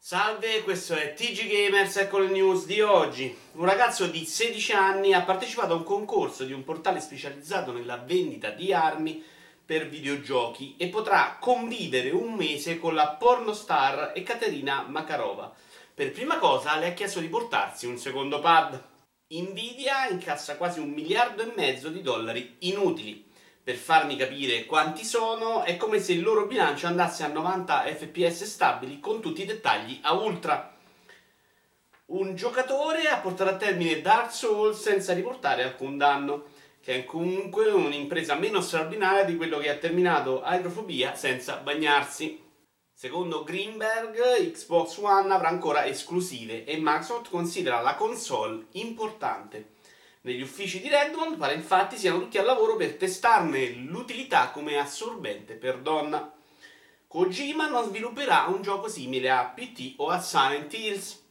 Salve, questo è TG Gamers, ecco le news di oggi. Un ragazzo di 16 anni ha partecipato a un concorso di un portale specializzato nella vendita di armi per videogiochi e potrà convivere un mese con la pornostar Ekaterina Makarova. Per prima cosa le ha chiesto di portarsi un secondo pad. Nvidia incassa quasi un miliardo e mezzo di dollari inutili per farmi capire quanti sono, è come se il loro bilancio andasse a 90 fps stabili con tutti i dettagli a ultra. Un giocatore ha portato a termine Dark Souls senza riportare alcun danno, che è comunque un'impresa meno straordinaria di quello che ha terminato Hydrofobia senza bagnarsi. Secondo Greenberg, Xbox One avrà ancora esclusive e Microsoft considera la console importante. Negli uffici di Redmond pare infatti siano tutti al lavoro per testarne l'utilità come assorbente per donna. Kojima non svilupperà un gioco simile a PT o a Silent Hills.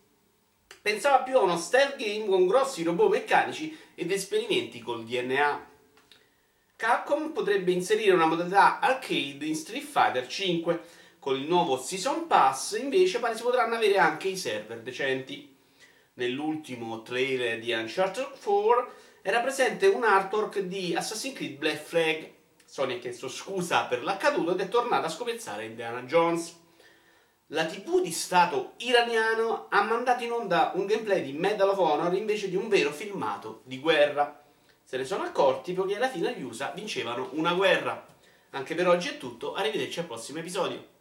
Pensava più a uno stealth game con grossi robot meccanici ed esperimenti col DNA. Capcom potrebbe inserire una modalità arcade in Street Fighter 5. Con il nuovo Season Pass invece pare si potranno avere anche i server decenti nell'ultimo trailer di Uncharted 4 era presente un artwork di Assassin's Creed Black Flag. Sony ha chiesto scusa per l'accaduto ed è tornata a scopiazzare Indiana Jones. La TV di Stato iraniano ha mandato in onda un gameplay di Medal of Honor invece di un vero filmato di guerra. Se ne sono accorti poiché alla fine gli USA vincevano una guerra. Anche per oggi è tutto, arrivederci al prossimo episodio.